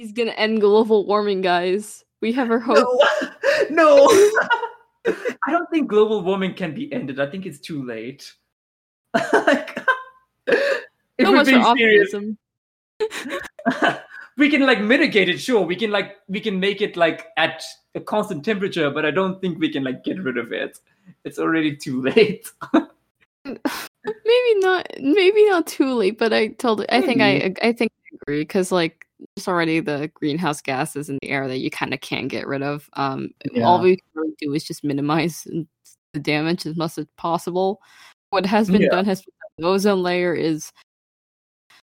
He's gonna end global warming, guys. We have our hope. No, no. I don't think global warming can be ended. I think it's too late. like, if so we're being serious, we can like mitigate it. Sure, we can like we can make it like at a constant temperature, but I don't think we can like get rid of it. It's already too late. maybe not maybe not too late but i told i think i i think i agree because like there's already the greenhouse gases in the air that you kind of can't get rid of um all we can really do is just minimize the damage as much as possible what has been Yeah. done has been the ozone layer is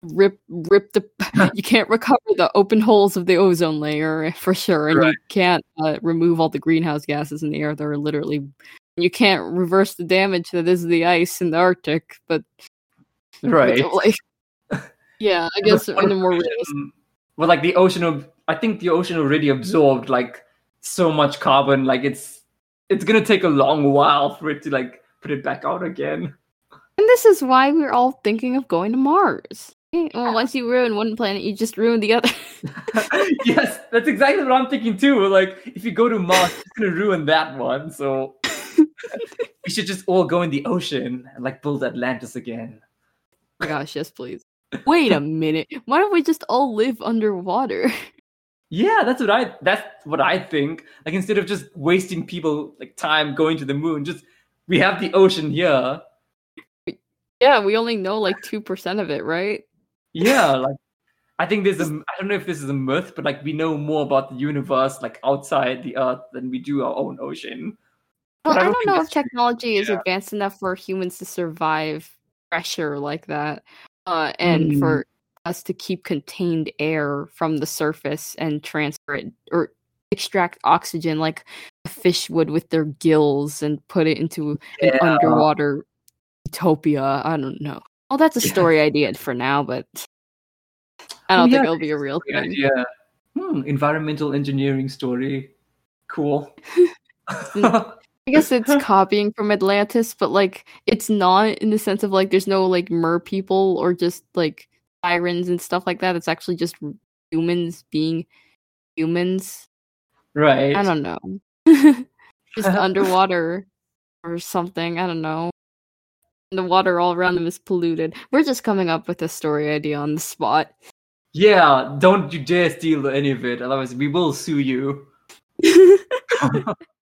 rip rip the you can't recover the open holes of the ozone layer for sure and you can't uh, remove all the greenhouse gases in the air that are literally you can't reverse the damage that is the ice in the arctic but right. like yeah i guess in a more realistic Well, like the ocean, of I think the ocean already absorbed like so much carbon. Like it's it's gonna take a long while for it to like put it back out again. and this is why we're all thinking of going to mars well, once you ruin one planet you just ruin the other yes, that's exactly what I'm thinking too. Like if you go to Mars, it's gonna ruin that one. So we should just all go in the ocean and like build Atlantis again. oh my gosh yes please wait a minute why don't we just all live underwater Yeah, that's what I that's what I think. Like instead of just wasting people like time going to the moon, just we have the ocean here. yeah we only know like 2% of it right Yeah, like I think there's a I don't know if this is a myth, but like we know more about the universe like outside the earth than we do our own ocean. well I i don't don't know if true. technology is Yeah. advanced enough for humans to survive pressure like that uh and Hmm. for us to keep contained air from the surface and transfer it or extract oxygen like a fish would with their gills and put it into an underwater utopia. I don't know. Well, that's a Yeah. story idea for now, but I Oh, don't think yeah, it'll be a real thing. idea. Hmm, environmental engineering story. Cool. I guess it's copying from Atlantis, but like it's not in the sense of like there's no like mer people or just like sirens and stuff like that. It's actually just humans being humans. right. I don't know. just underwater or something. I don't know. And the water all around them is polluted. We're just coming up with a story idea on the spot. Yeah, don't you dare steal any of it, otherwise we will sue you.